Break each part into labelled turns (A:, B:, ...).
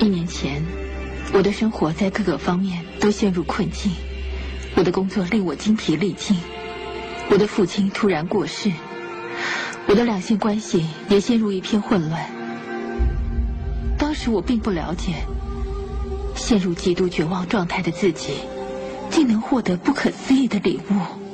A: 一年前，我的生活在各个方面都陷入困境，我的工作令我精疲力尽，我的父亲突然过世，我的两性关系也陷入一片混乱。当时我并不了解，陷入极度绝望状态的自己，竟能获得不可思议的礼物。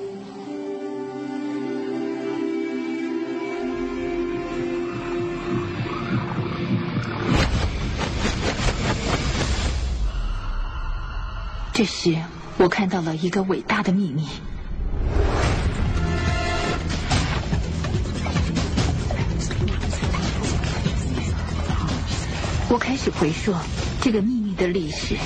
A: 这时，我看到了一个伟大的秘密。我开始回溯这个秘密的历史。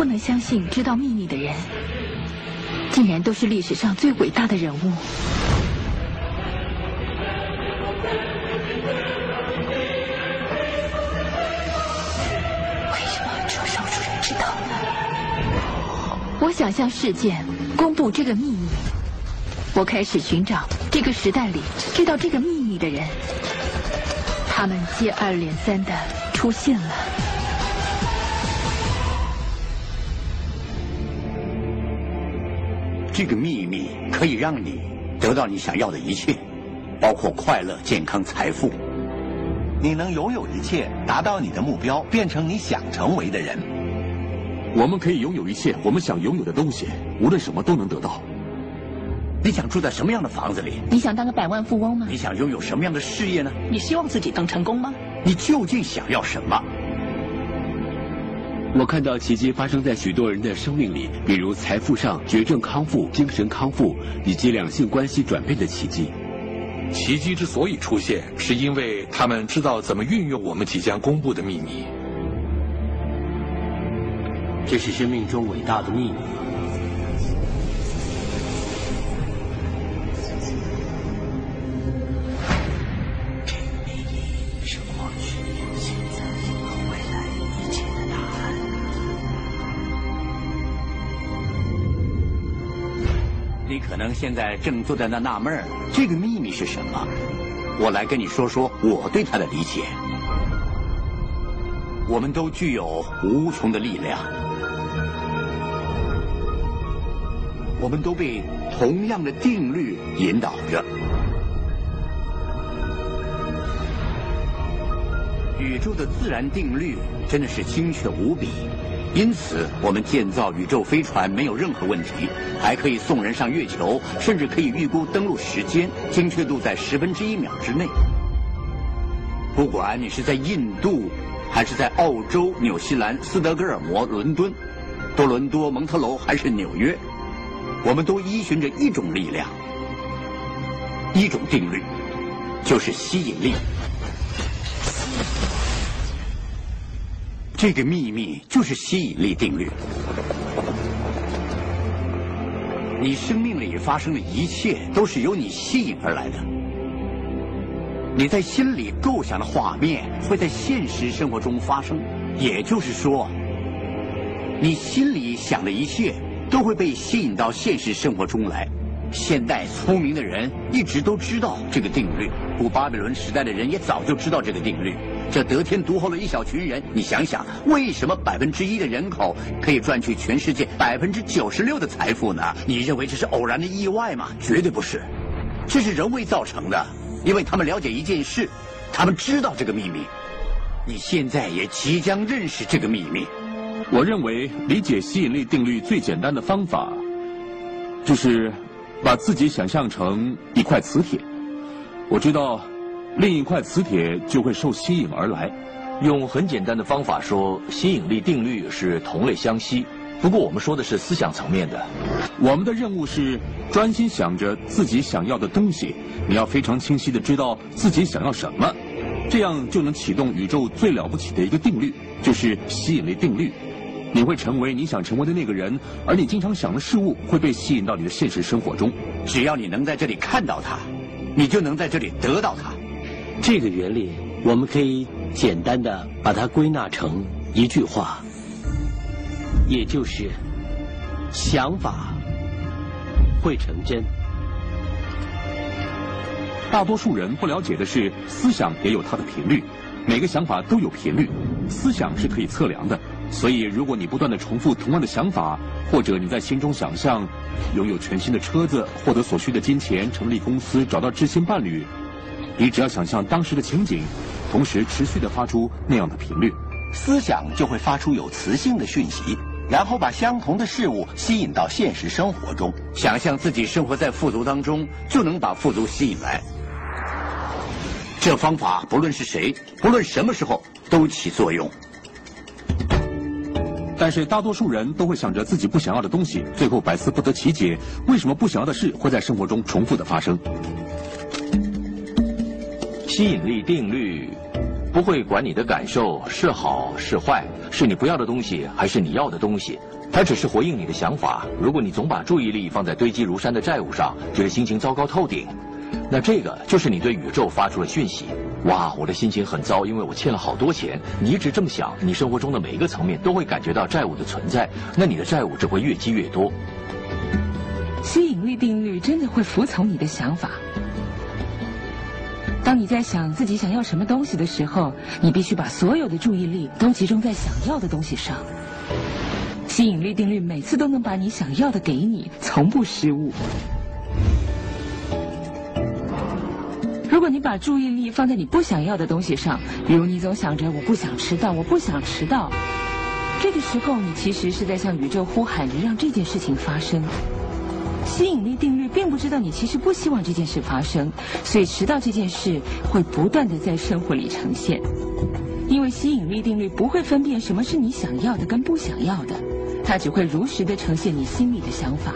A: 不能相信，知道秘密的人，竟然都是历史上最伟大的人物。为什么只有少数人知道呢？我想向世界公布这个秘密。我开始寻找这个时代里知道这个秘密的人，他们接二连三的出现了。
B: 这个秘密可以让你得到你想要的一切，包括快乐、健康、财富。
C: 你能拥有一切，达到你的目标，变成你想成为的人。
D: 我们可以拥有一切我们想拥有的东西，无论什么都能得到。
B: 你想住在什么样的房子里？
A: 你想当个百万富翁吗？
B: 你想拥有什么样的事业呢？
E: 你希望自己更成功吗？
B: 你究竟想要什么？
F: 我看到奇迹发生在许多人的生命里，比如财富上绝症康复、精神康复，以及两性关系转变的奇迹。
G: 奇迹之所以出现，是因为他们知道怎么运用我们即将公布的秘密。
H: 这是生命中伟大的秘密。
B: 可能现在正坐在那纳闷儿，这个秘密是什么？我来跟你说说我对它的理解。我们都具有无穷的力量，我们都被同样的定律引导着。宇宙的自然定律真的是精确无比。因此，我们建造宇宙飞船没有任何问题，还可以送人上月球，甚至可以预估登陆时间，精确度在十分之一秒之内。不管你是在印度，还是在澳洲、纽西兰、斯德哥尔摩、伦敦、多伦多、蒙特楼，还是纽约，我们都依循着一种力量，一种定律，就是吸引力。这个秘密就是吸引力定律。你生命里发生的一切都是由你吸引而来的。你在心里构想的画面会在现实生活中发生，也就是说，你心里想的一切都会被吸引到现实生活中来。现代聪明的人一直都知道这个定律，古巴比伦时代的人也早就知道这个定律。这得天独厚的一小群人，你想想，为什么百分之一的人口可以赚取全世界百分之九十六的财富呢？你认为这是偶然的意外吗？绝对不是，这是人为造成的，因为他们了解一件事，他们知道这个秘密。你现在也即将认识这个秘密。
D: 我认为理解吸引力定律最简单的方法，就是把自己想象成一块磁铁。我知道。另一块磁铁就会受吸引而来。
I: 用很简单的方法说，吸引力定律是同类相吸。不过我们说的是思想层面的。
D: 我们的任务是专心想着自己想要的东西。你要非常清晰的知道自己想要什么，这样就能启动宇宙最了不起的一个定律，就是吸引力定律。你会成为你想成为的那个人，而你经常想的事物会被吸引到你的现实生活中。
B: 只要你能在这里看到它，你就能在这里得到它。
H: 这个原理，我们可以简单的把它归纳成一句话，也就是想法会成真。
D: 大多数人不了解的是，思想也有它的频率，每个想法都有频率，思想是可以测量的。所以，如果你不断的重复同样的想法，或者你在心中想象拥有全新的车子、获得所需的金钱、成立公司、找到知心伴侣。你只要想象当时的情景，同时持续的发出那样的频率，
C: 思想就会发出有磁性的讯息，然后把相同的事物吸引到现实生活中。
B: 想象自己生活在富足当中，就能把富足吸引来。这方法不论是谁，不论什么时候都起作用。
D: 但是大多数人都会想着自己不想要的东西，最后百思不得其解，为什么不想要的事会在生活中重复的发生？
I: 吸引力定律不会管你的感受是好是坏，是你不要的东西还是你要的东西，它只是回应你的想法。如果你总把注意力放在堆积如山的债务上，觉得心情糟糕透顶，那这个就是你对宇宙发出了讯息。哇，我的心情很糟，因为我欠了好多钱。你一直这么想，你生活中的每一个层面都会感觉到债务的存在，那你的债务只会越积越多。
J: 吸引力定律真的会服从你的想法。当你在想自己想要什么东西的时候，你必须把所有的注意力都集中在想要的东西上。吸引力定律每次都能把你想要的给你，从不失误。如果你把注意力放在你不想要的东西上，比如你总想着我不想迟到，我不想迟到，这个时候你其实是在向宇宙呼喊着让这件事情发生。吸引力定律并不知道你其实不希望这件事发生，所以迟到这件事会不断的在生活里呈现。因为吸引力定律不会分辨什么是你想要的跟不想要的，它只会如实的呈现你心里的想法。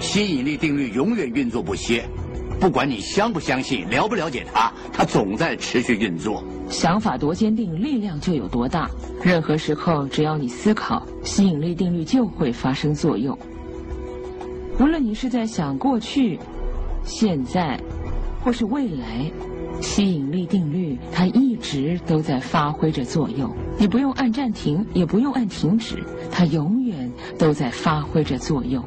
B: 吸引力定律永远运作不歇，不管你相不相信、了不了解它，它总在持续运作。
J: 想法多坚定，力量就有多大。任何时候，只要你思考，吸引力定律就会发生作用。无论你是在想过去、现在，或是未来，吸引力定律它一直都在发挥着作用。你不用按暂停，也不用按停止，它永远都在发挥着作用。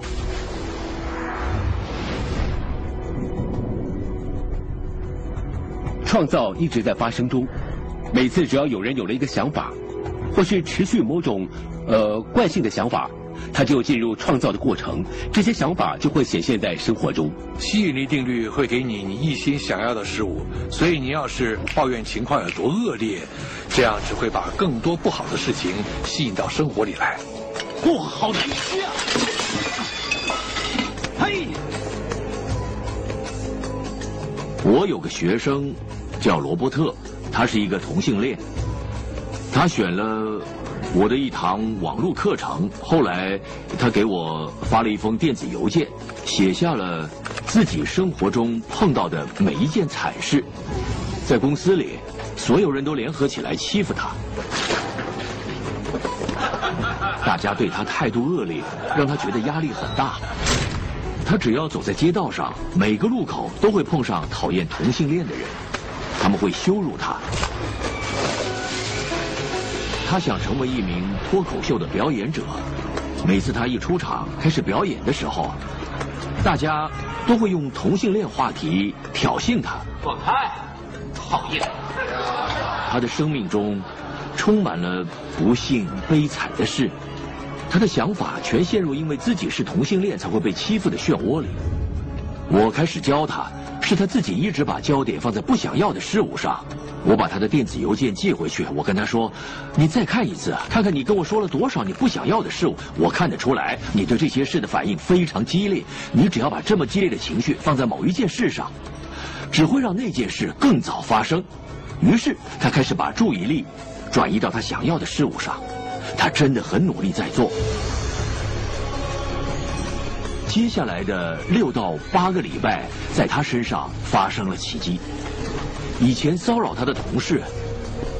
F: 创造一直在发生中，每次只要有人有了一个想法，或是持续某种呃惯性的想法。他就进入创造的过程，这些想法就会显现在生活中。
G: 吸引力定律会给你你一心想要的事物，所以你要是抱怨情况有多恶劣，这样只会把更多不好的事情吸引到生活里来。
B: 哇，好难吃啊！嘿，
I: 我有个学生叫罗伯特，他是一个同性恋，他选了。我的一堂网络课程，后来他给我发了一封电子邮件，写下了自己生活中碰到的每一件惨事。在公司里，所有人都联合起来欺负他，大家对他态度恶劣，让他觉得压力很大。他只要走在街道上，每个路口都会碰上讨厌同性恋的人，他们会羞辱他。他想成为一名脱口秀的表演者。每次他一出场开始表演的时候，大家都会用同性恋话题挑衅他。
K: 滚开！讨厌！
I: 他的生命中充满了不幸、悲惨的事，他的想法全陷入因为自己是同性恋才会被欺负的漩涡里。我开始教他，是他自己一直把焦点放在不想要的事物上。我把他的电子邮件寄回去，我跟他说：“你再看一次，看看你跟我说了多少你不想要的事物。我看得出来，你对这些事的反应非常激烈。你只要把这么激烈的情绪放在某一件事上，只会让那件事更早发生。”于是他开始把注意力转移到他想要的事物上。他真的很努力在做。接下来的六到八个礼拜，在他身上发生了奇迹。以前骚扰他的同事，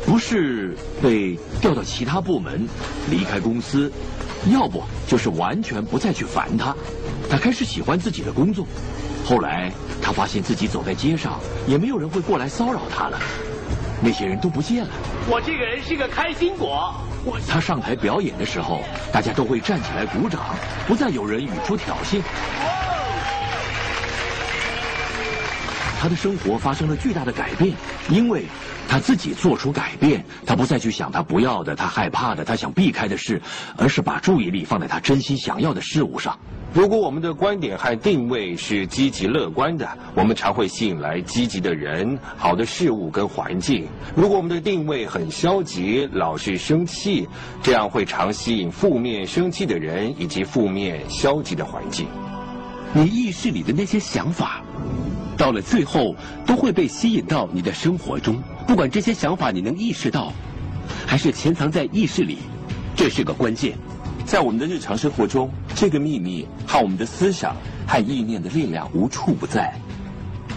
I: 不是被调到其他部门、离开公司，要不就是完全不再去烦他。他开始喜欢自己的工作。后来他发现自己走在街上，也没有人会过来骚扰他了。那些人都不见了。
K: 我这个人是个开心果。
I: 他上台表演的时候，大家都会站起来鼓掌，不再有人语出挑衅。他的生活发生了巨大的改变，因为他自己做出改变。他不再去想他不要的、他害怕的、他想避开的事，而是把注意力放在他真心想要的事物上。
F: 如果我们的观点和定位是积极乐观的，我们常会吸引来积极的人、好的事物跟环境；如果我们的定位很消极，老是生气，这样会常吸引负面生气的人以及负面消极的环境。你意识里的那些想法，到了最后都会被吸引到你的生活中。不管这些想法你能意识到，还是潜藏在意识里，这是个关键。
L: 在我们的日常生活中，这个秘密和我们的思想和意念的力量无处不在，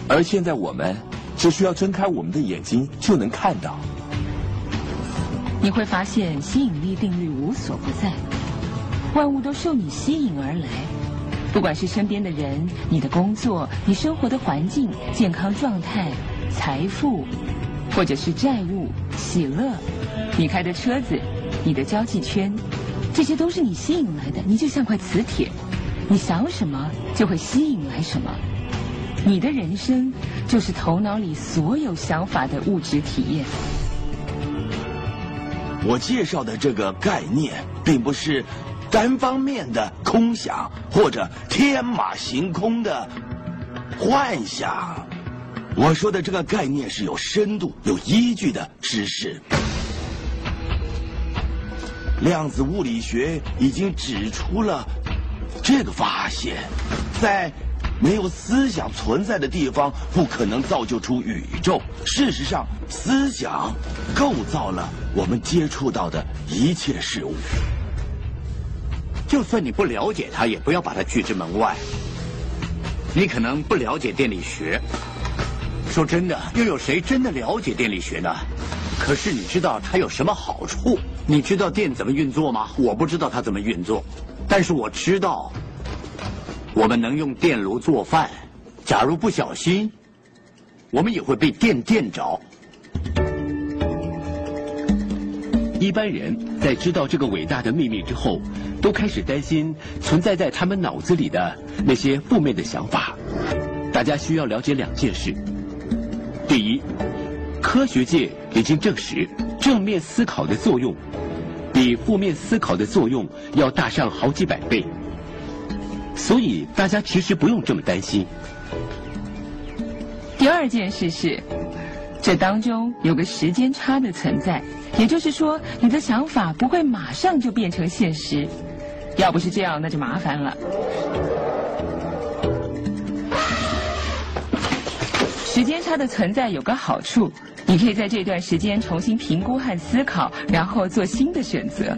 L: 而现在我们只需要睁开我们的眼睛就能看到。
J: 你会发现吸引力定律无所不在，万物都受你吸引而来，不管是身边的人、你的工作、你生活的环境、健康状态、财富，或者是债务、喜乐，你开的车子、你的交际圈。这些都是你吸引来的，你就像块磁铁，你想什么就会吸引来什么。你的人生就是头脑里所有想法的物质体验。
M: 我介绍的这个概念，并不是单方面的空想或者天马行空的幻想。我说的这个概念是有深度、有依据的知识。量子物理学已经指出了这个发现：在没有思想存在的地方，不可能造就出宇宙。事实上，思想构造了我们接触到的一切事物。
B: 就算你不了解它，也不要把它拒之门外。你可能不了解电力学，说真的，又有谁真的了解电力学呢？可是你知道它有什么好处？你知道电怎么运作吗？我不知道它怎么运作，但是我知道，我们能用电炉做饭。假如不小心，我们也会被电电着。
F: 一般人在知道这个伟大的秘密之后，都开始担心存在在他们脑子里的那些负面的想法。大家需要了解两件事：第一，科学界已经证实正面思考的作用。比负面思考的作用要大上好几百倍，所以大家其实不用这么担心。
J: 第二件事是，这当中有个时间差的存在，也就是说，你的想法不会马上就变成现实。要不是这样，那就麻烦了。它的存在有个好处。你可以在这段时间重新评估和思考，然后做新的选择。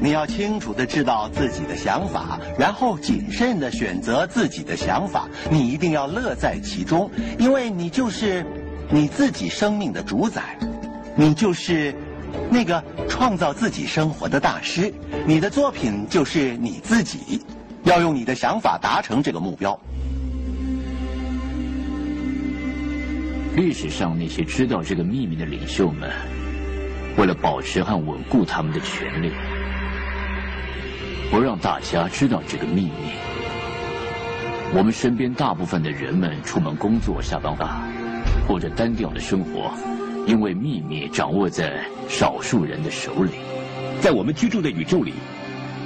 C: 你要清楚的知道自己的想法，然后谨慎的选择自己的想法。你一定要乐在其中，因为你就是你自己生命的主宰，你就是那个创造自己生活的大师。你的作品就是你自己，要用你的想法达成这个目标。
I: 历史上那些知道这个秘密的领袖们，为了保持和稳固他们的权利，
B: 不让大家知道这个秘密。我们身边大部分的人们出门工作、下班吧，过着单调的生活，因为秘密掌握在少数人的手里。
F: 在我们居住的宇宙里，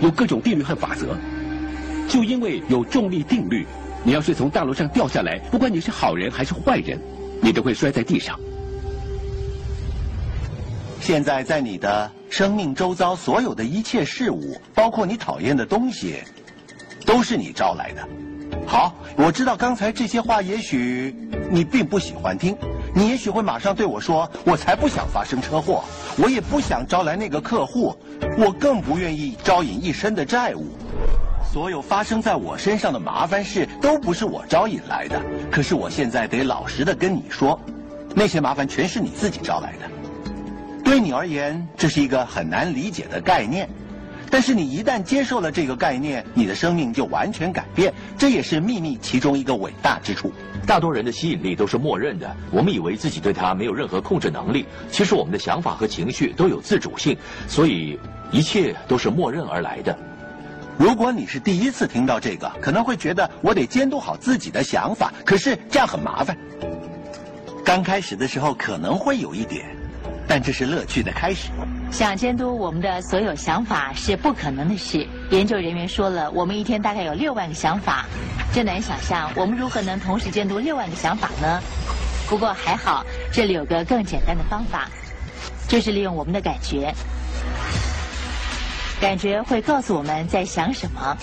F: 有各种定律和法则。就因为有重力定律，你要是从大楼上掉下来，不管你是好人还是坏人，你都会摔在地上。
C: 现在在你的生命周遭，所有的一切事物，包括你讨厌的东西，都是你招来的。好，我知道刚才这些话也许你并不喜欢听，你也许会马上对我说：“我才不想发生车祸，我也不想招来那个客户，我更不愿意招引一身的债务。所有发生在我身上的麻烦事都不是我招引来的。可是我现在得老实的跟你说，那些麻烦全是你自己招来的。对你而言，这是一个很难理解的概念。”但是你一旦接受了这个概念，你的生命就完全改变。这也是秘密其中一个伟大之处。
I: 大多人的吸引力都是默认的，我们以为自己对它没有任何控制能力。其实我们的想法和情绪都有自主性，所以一切都是默认而来的。
C: 如果你是第一次听到这个，可能会觉得我得监督好自己的想法，可是这样很麻烦。刚开始的时候可能会有一点，但这是乐趣的开始。
N: 想监督我们的所有想法是不可能的事。研究人员说了，我们一天大概有六万个想法，真难想象我们如何能同时监督六万个想法呢？不过还好，这里有个更简单的方法，就是利用我们的感觉。感觉会告诉我们在想什么。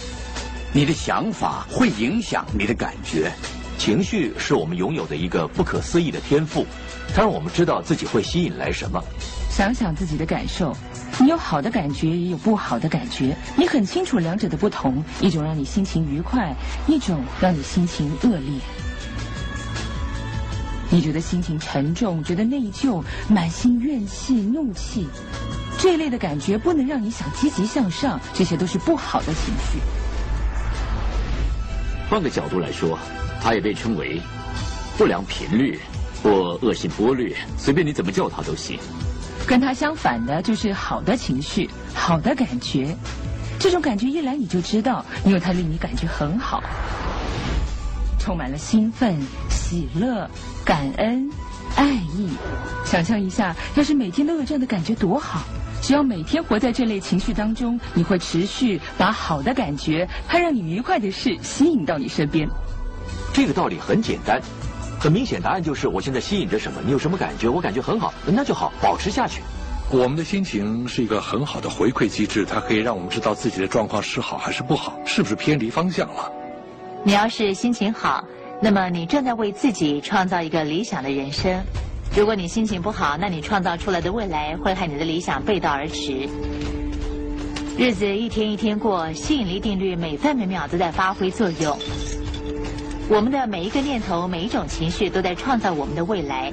B: 你的想法会影响你的感觉。
I: 情绪是我们拥有的一个不可思议的天赋，它让我们知道自己会吸引来什么。
J: 想想自己的感受，你有好的感觉，也有不好的感觉。你很清楚两者的不同，一种让你心情愉快，一种让你心情恶劣。你觉得心情沉重，觉得内疚，满心怨气、怒气，这类的感觉不能让你想积极向上，这些都是不好的情绪。
B: 换个角度来说，它也被称为不良频率或恶性波率，随便你怎么叫它都行。
J: 跟它相反的就是好的情绪、好的感觉。这种感觉一来你就知道，因为它令你感觉很好，充满了兴奋、喜乐、感恩、爱意。想象一下，要是每天都有这样的感觉多好！只要每天活在这类情绪当中，你会持续把好的感觉、它让你愉快的事吸引到你身边。
I: 这个道理很简单。很明显，答案就是我现在吸引着什么？你有什么感觉？我感觉很好，那就好，保持下去。
G: 我们的心情是一个很好的回馈机制，它可以让我们知道自己的状况是好还是不好，是不是偏离方向了。
N: 你要是心情好，那么你正在为自己创造一个理想的人生；如果你心情不好，那你创造出来的未来会和你的理想背道而驰。日子一天一天过，吸引力定律每分每秒都在发挥作用。我们的每一个念头、每一种情绪，都在创造我们的未来。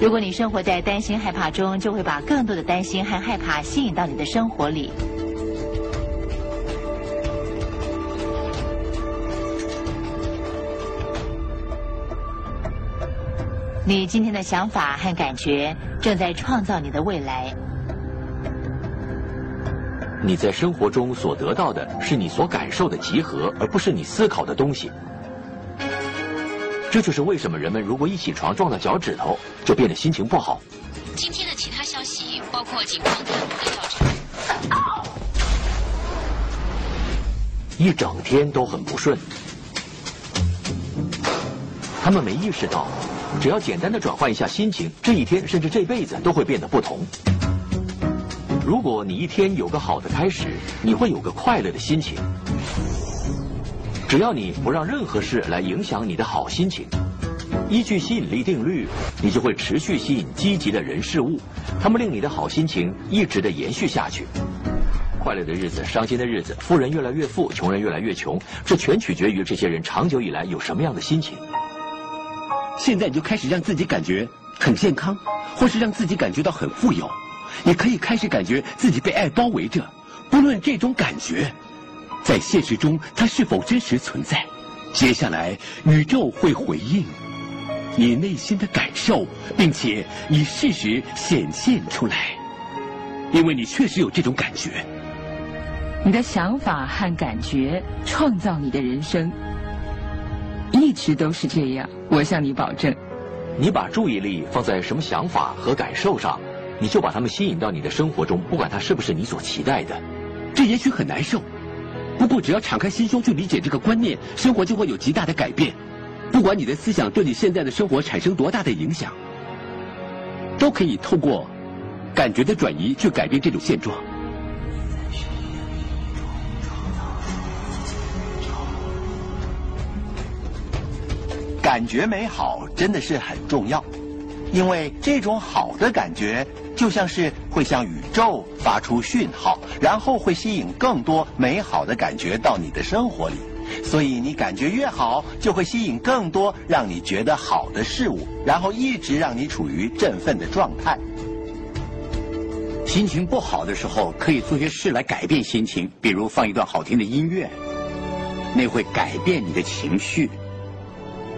N: 如果你生活在担心、害怕中，就会把更多的担心和害怕吸引到你的生活里。你今天的想法和感觉，正在创造你的未来。
I: 你在生活中所得到的是你所感受的集合，而不是你思考的东西。这就是为什么人们如果一起床撞到脚趾头，就变得心情不好。
N: 今天的其他消息包括警方的调查。
I: 一整天都很不顺，他们没意识到，只要简单的转换一下心情，这一天甚至这辈子都会变得不同。如果你一天有个好的开始，你会有个快乐的心情。只要你不让任何事来影响你的好心情，依据吸引力定律，你就会持续吸引积极的人事物，他们令你的好心情一直的延续下去。快乐的日子，伤心的日子，富人越来越富，穷人越来越穷，这全取决于这些人长久以来有什么样的心情。
F: 现在你就开始让自己感觉很健康，或是让自己感觉到很富有。你可以开始感觉自己被爱包围着，不论这种感觉在现实中它是否真实存在。接下来，宇宙会回应你内心的感受，并且以事实显现出来，因为你确实有这种感觉。
J: 你的想法和感觉创造你的人生，直都是这样。我向你保证。
I: 你把注意力放在什么想法和感受上，你就把它们吸引到你的生活中，不管它是不是你所期待的。
F: 这也许很难受，不过只要敞开心胸去理解这个观念，生活就会有极大的改变。不管你的思想对你现在的生活产生多大的影响，都可以透过感觉的转移去改变这种现状。
C: 感觉美好真的是很重要，因为这种好的感觉就像是会向宇宙发出讯号，然后会吸引更多美好的感觉到你的生活里。所以你感觉越好，就会吸引更多让你觉得好的事物，然后一直让你处于振奋的状态。
B: 心情不好的时候，可以做些事来改变心情，比如放一段好听的音乐，那会改变你的情绪。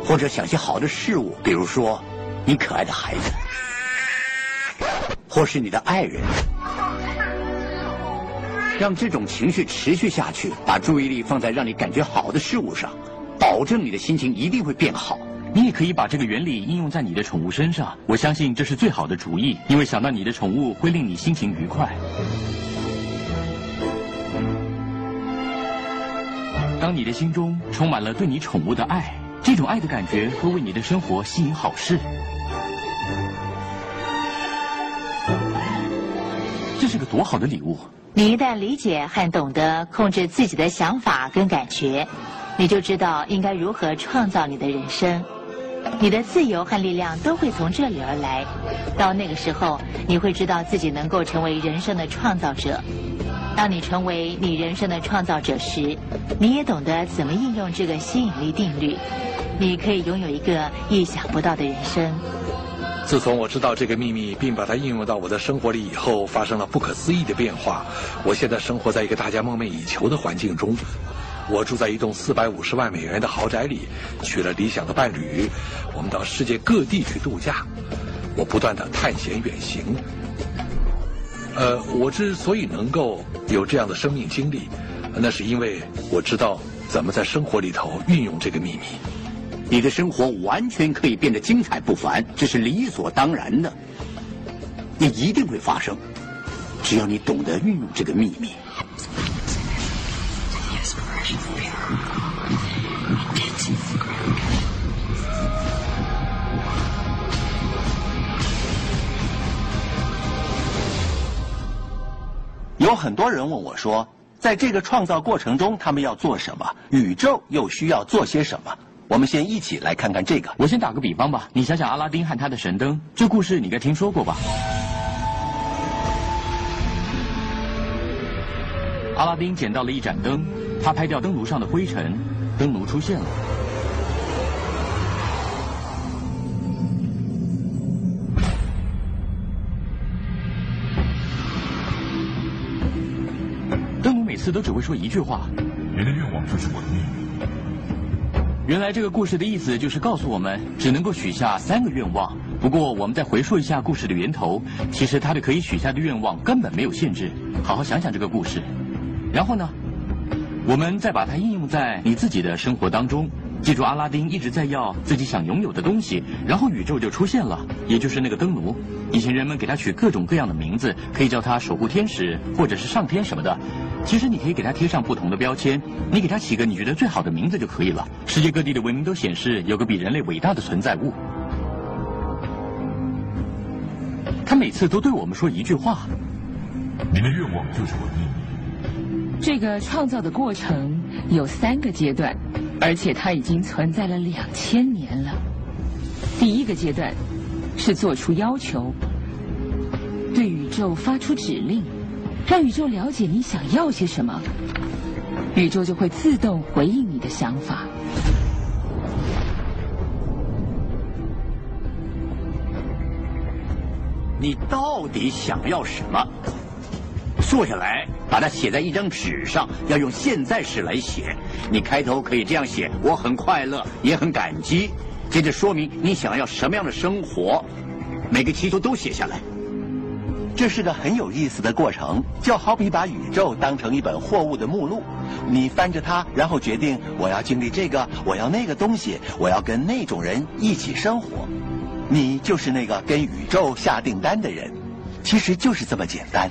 B: 或者想些好的事物，比如说你可爱的孩子，或是你的爱人，让这种情绪持续下去，把注意力放在让你感觉好的事物上，保证你的心情一定会变好。
O: 你也可以把这个原理应用在你的宠物身上，我相信这是最好的主意，因为想到你的宠物会令你心情愉快。当你的心中充满了对你宠物的爱。这种爱的感觉会为你的生活吸引好事，这是个多好的礼物！
N: 你一旦理解和懂得控制自己的想法跟感觉，你就知道应该如何创造你的人生。你的自由和力量都会从这里而来。到那个时候，你会知道自己能够成为人生的创造者。当你成为你人生的创造者时，你也懂得怎么应用这个吸引力定律。你可以拥有一个意想不到的人生。
G: 自从我知道这个秘密，并把它应用到我的生活里以后，发生了不可思议的变化。我现在生活在一个大家梦寐以求的环境中。我住在一栋四百五十万美元的豪宅里，娶了理想的伴侣。我们到世界各地去度假。我不断的探险远行。呃，我之所以能够有这样的生命经历，那是因为我知道怎么在生活里头运用这个秘密。
B: 你的生活完全可以变得精彩不凡，这是理所当然的。也一定会发生，只要你懂得运用这个秘密。
C: 有很多人问我说，在这个创造过程中，他们要做什么？宇宙又需要做些什么？我们先一起来看看这个。
O: 我先打个比方吧，你想想阿拉丁和他的神灯，这故事你应该听说过吧？阿拉丁捡到了一盏灯，他拍掉灯炉上的灰尘，灯炉出现了。次都只会说一句话：“
P: 你的愿望就是我的命运。”
O: 原来这个故事的意思就是告诉我们，只能够许下三个愿望。不过我们再回溯一下故事的源头，其实他的可以许下的愿望根本没有限制。好好想想这个故事，然后呢，我们再把它应用在你自己的生活当中。记住，阿拉丁一直在要自己想拥有的东西，然后宇宙就出现了，也就是那个灯炉。以前人们给它取各种各样的名字，可以叫它守护天使，或者是上天什么的。其实你可以给它贴上不同的标签，你给它起个你觉得最好的名字就可以了。世界各地的文明都显示有个比人类伟大的存在物，他每次都对我们说一句话：“
P: 你的愿望就是我的秘密。”
J: 这个创造的过程有三个阶段，而且它已经存在了两千年了。第一个阶段是做出要求，对宇宙发出指令。让宇宙了解你想要些什么，宇宙就会自动回应你的想法。
B: 你到底想要什么？坐下来，把它写在一张纸上，要用现在时来写。你开头可以这样写：我很快乐，也很感激。接着说明你想要什么样的生活，每个祈求都写下来。
C: 这是个很有意思的过程，就好比把宇宙当成一本货物的目录，你翻着它，然后决定我要经历这个，我要那个东西，我要跟那种人一起生活。你就是那个跟宇宙下订单的人，其实就是这么简单。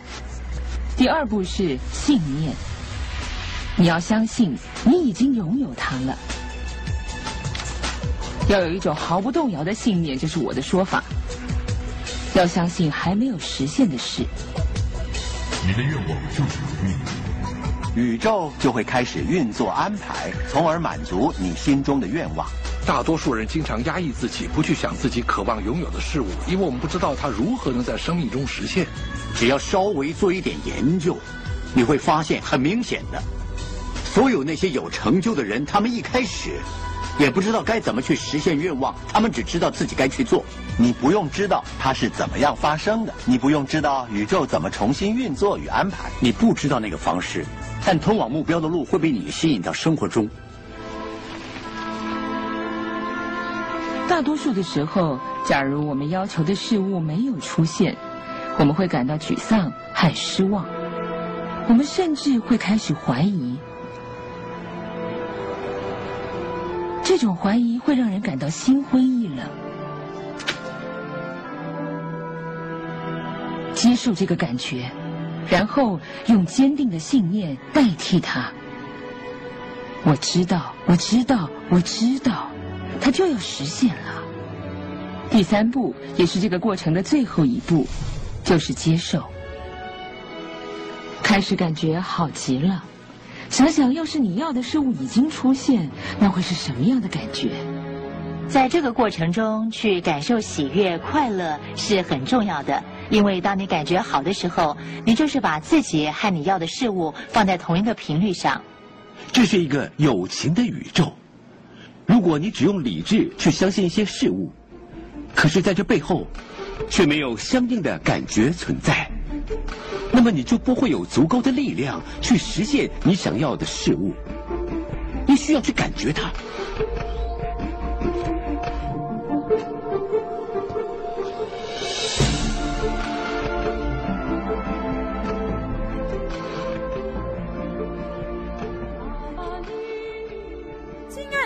J: 第二步是信念，你要相信你已经拥有它了，要有一种毫不动摇的信念，这是我的说法。要相信还没有实现的事。
P: 你的愿望就是你的
C: 宇宙就会开始运作安排，从而满足你心中的愿望。
G: 大多数人经常压抑自己，不去想自己渴望拥有的事物，因为我们不知道它如何能在生命中实现。
B: 只要稍微做一点研究，你会发现很明显的，所有那些有成就的人，他们一开始也不知道该怎么去实现愿望，他们只知道自己该去做。
C: 你不用知道它是怎么样发生的，你不用知道宇宙怎么重新运作与安排。
B: 你不知道那个方式，但通往目标的路会被你吸引到生活中。
J: 大多数的时候，假如我们要求的事物没有出现，我们会感到沮丧和失望，我们甚至会开始怀疑。这种怀疑会让人感到心灰意接受这个感觉，然后用坚定的信念代替它。我知道，我知道，我知道，它就要实现了。第三步，也是这个过程的最后一步，就是接受。开始感觉好极了，想想要是你要的事物已经出现，那会是什么样的感觉？
Q: 在这个过程中，去感受喜悦、快乐是很重要的。因为当你感觉好的时候，你就是把自己和你要的事物放在同一个频率上。
F: 这是一个有情的宇宙。如果你只用理智去相信一些事物，可是在这背后却没有相应的感觉存在，那么你就不会有足够的力量去实现你想要的事物。你需要去感觉它。